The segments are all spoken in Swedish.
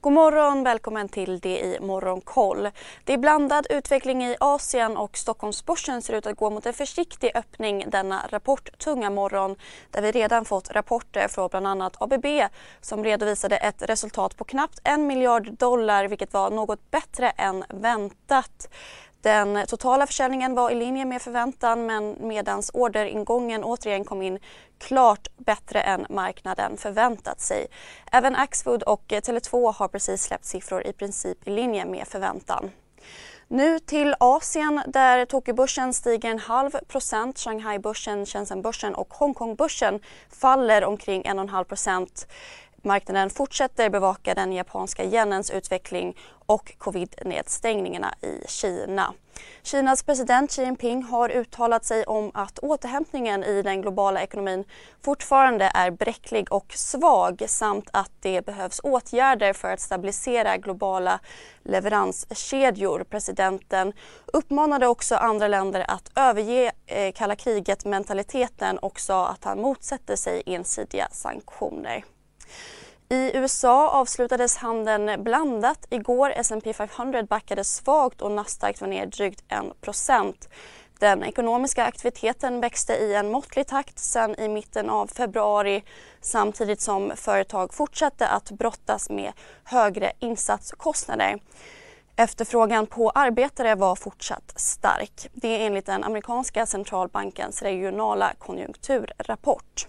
God morgon, välkommen till det i Morgonkoll. Det är blandad utveckling i Asien och Stockholmsbörsen ser ut att gå mot en försiktig öppning denna rapporttunga morgon där vi redan fått rapporter från bland annat ABB som redovisade ett resultat på knappt en miljard dollar vilket var något bättre än väntat. Den totala försäljningen var i linje med förväntan men medan orderingången återigen kom in klart bättre än marknaden förväntat sig. Även Axfood och Tele2 har precis släppt siffror i princip i linje med förväntan. Nu till Asien där Tokyobörsen stiger en halv procent, Shanghai-börsen, Shenzhen-börsen och Hongkong-börsen faller omkring en och en halv procent. Marknaden fortsätter bevaka den japanska yenens utveckling och covid-nedstängningarna i Kina. Kinas president Xi Jinping har uttalat sig om att återhämtningen i den globala ekonomin fortfarande är bräcklig och svag samt att det behövs åtgärder för att stabilisera globala leveranskedjor. Presidenten uppmanade också andra länder att överge eh, kalla kriget-mentaliteten och sa att han motsätter sig ensidiga sanktioner. I USA avslutades handeln blandat. Igår S&P 500 backade svagt och Nasdaq var ner drygt 1 Den ekonomiska aktiviteten växte i en måttlig takt sedan i mitten av februari samtidigt som företag fortsatte att brottas med högre insatskostnader. Efterfrågan på arbetare var fortsatt stark. Det är enligt den amerikanska centralbankens regionala konjunkturrapport.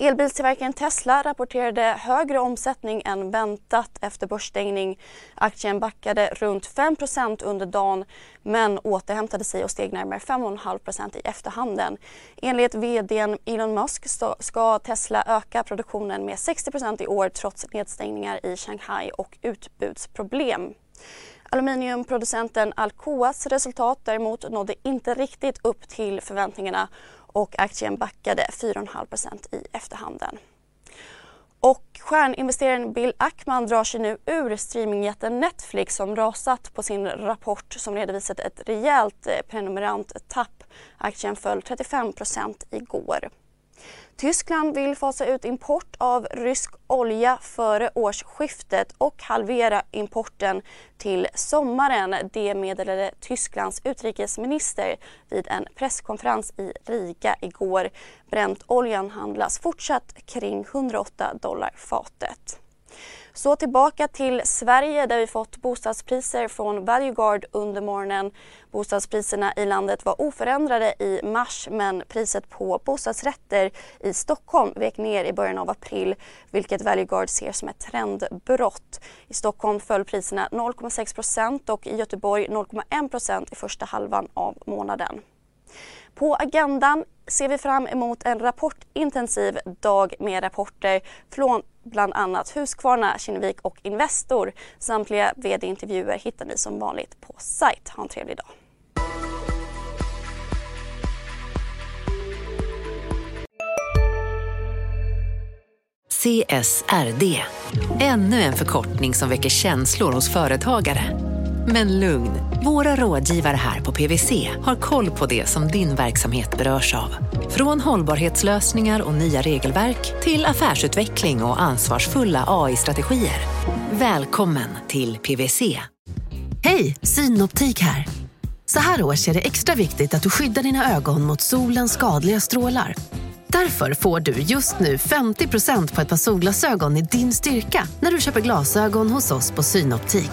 Elbilstillverkaren Tesla rapporterade högre omsättning än väntat efter börsstängning. Aktien backade runt 5% under dagen men återhämtade sig och steg närmare 5,5% i efterhanden. Enligt vd Elon Musk ska Tesla öka produktionen med 60% i år trots nedstängningar i Shanghai och utbudsproblem. Aluminiumproducenten Alcoas resultat däremot nådde inte riktigt upp till förväntningarna och aktien backade 4,5% i efterhanden. Och stjärninvesteraren Bill Ackman drar sig nu ur streamingjätten Netflix som rasat på sin rapport som redovisat ett rejält eh, prenumeranttapp. Aktien föll 35% igår. Tyskland vill fasa ut import av rysk olja före årsskiftet och halvera importen till sommaren. Det meddelade Tysklands utrikesminister vid en presskonferens i Riga igår. Bräntoljan handlas fortsatt kring 108 dollar fatet. Så tillbaka till Sverige där vi fått bostadspriser från Valueguard under morgonen. Bostadspriserna i landet var oförändrade i mars men priset på bostadsrätter i Stockholm vek ner i början av april vilket Valueguard ser som ett trendbrott. I Stockholm föll priserna 0,6% och i Göteborg 0,1% i första halvan av månaden. På agendan ser vi fram emot en rapportintensiv dag med rapporter från bland annat Husqvarna, Kinnevik och Investor. Samtliga vd-intervjuer hittar ni som vanligt på sajt. Ha en trevlig dag. CSRD, ännu en förkortning som väcker känslor hos företagare. Men lugn, våra rådgivare här på PWC har koll på det som din verksamhet berörs av. Från hållbarhetslösningar och nya regelverk till affärsutveckling och ansvarsfulla AI-strategier. Välkommen till PWC. Hej, Synoptik här. Så här års är det extra viktigt att du skyddar dina ögon mot solens skadliga strålar. Därför får du just nu 50% på ett par solglasögon i din styrka när du köper glasögon hos oss på Synoptik.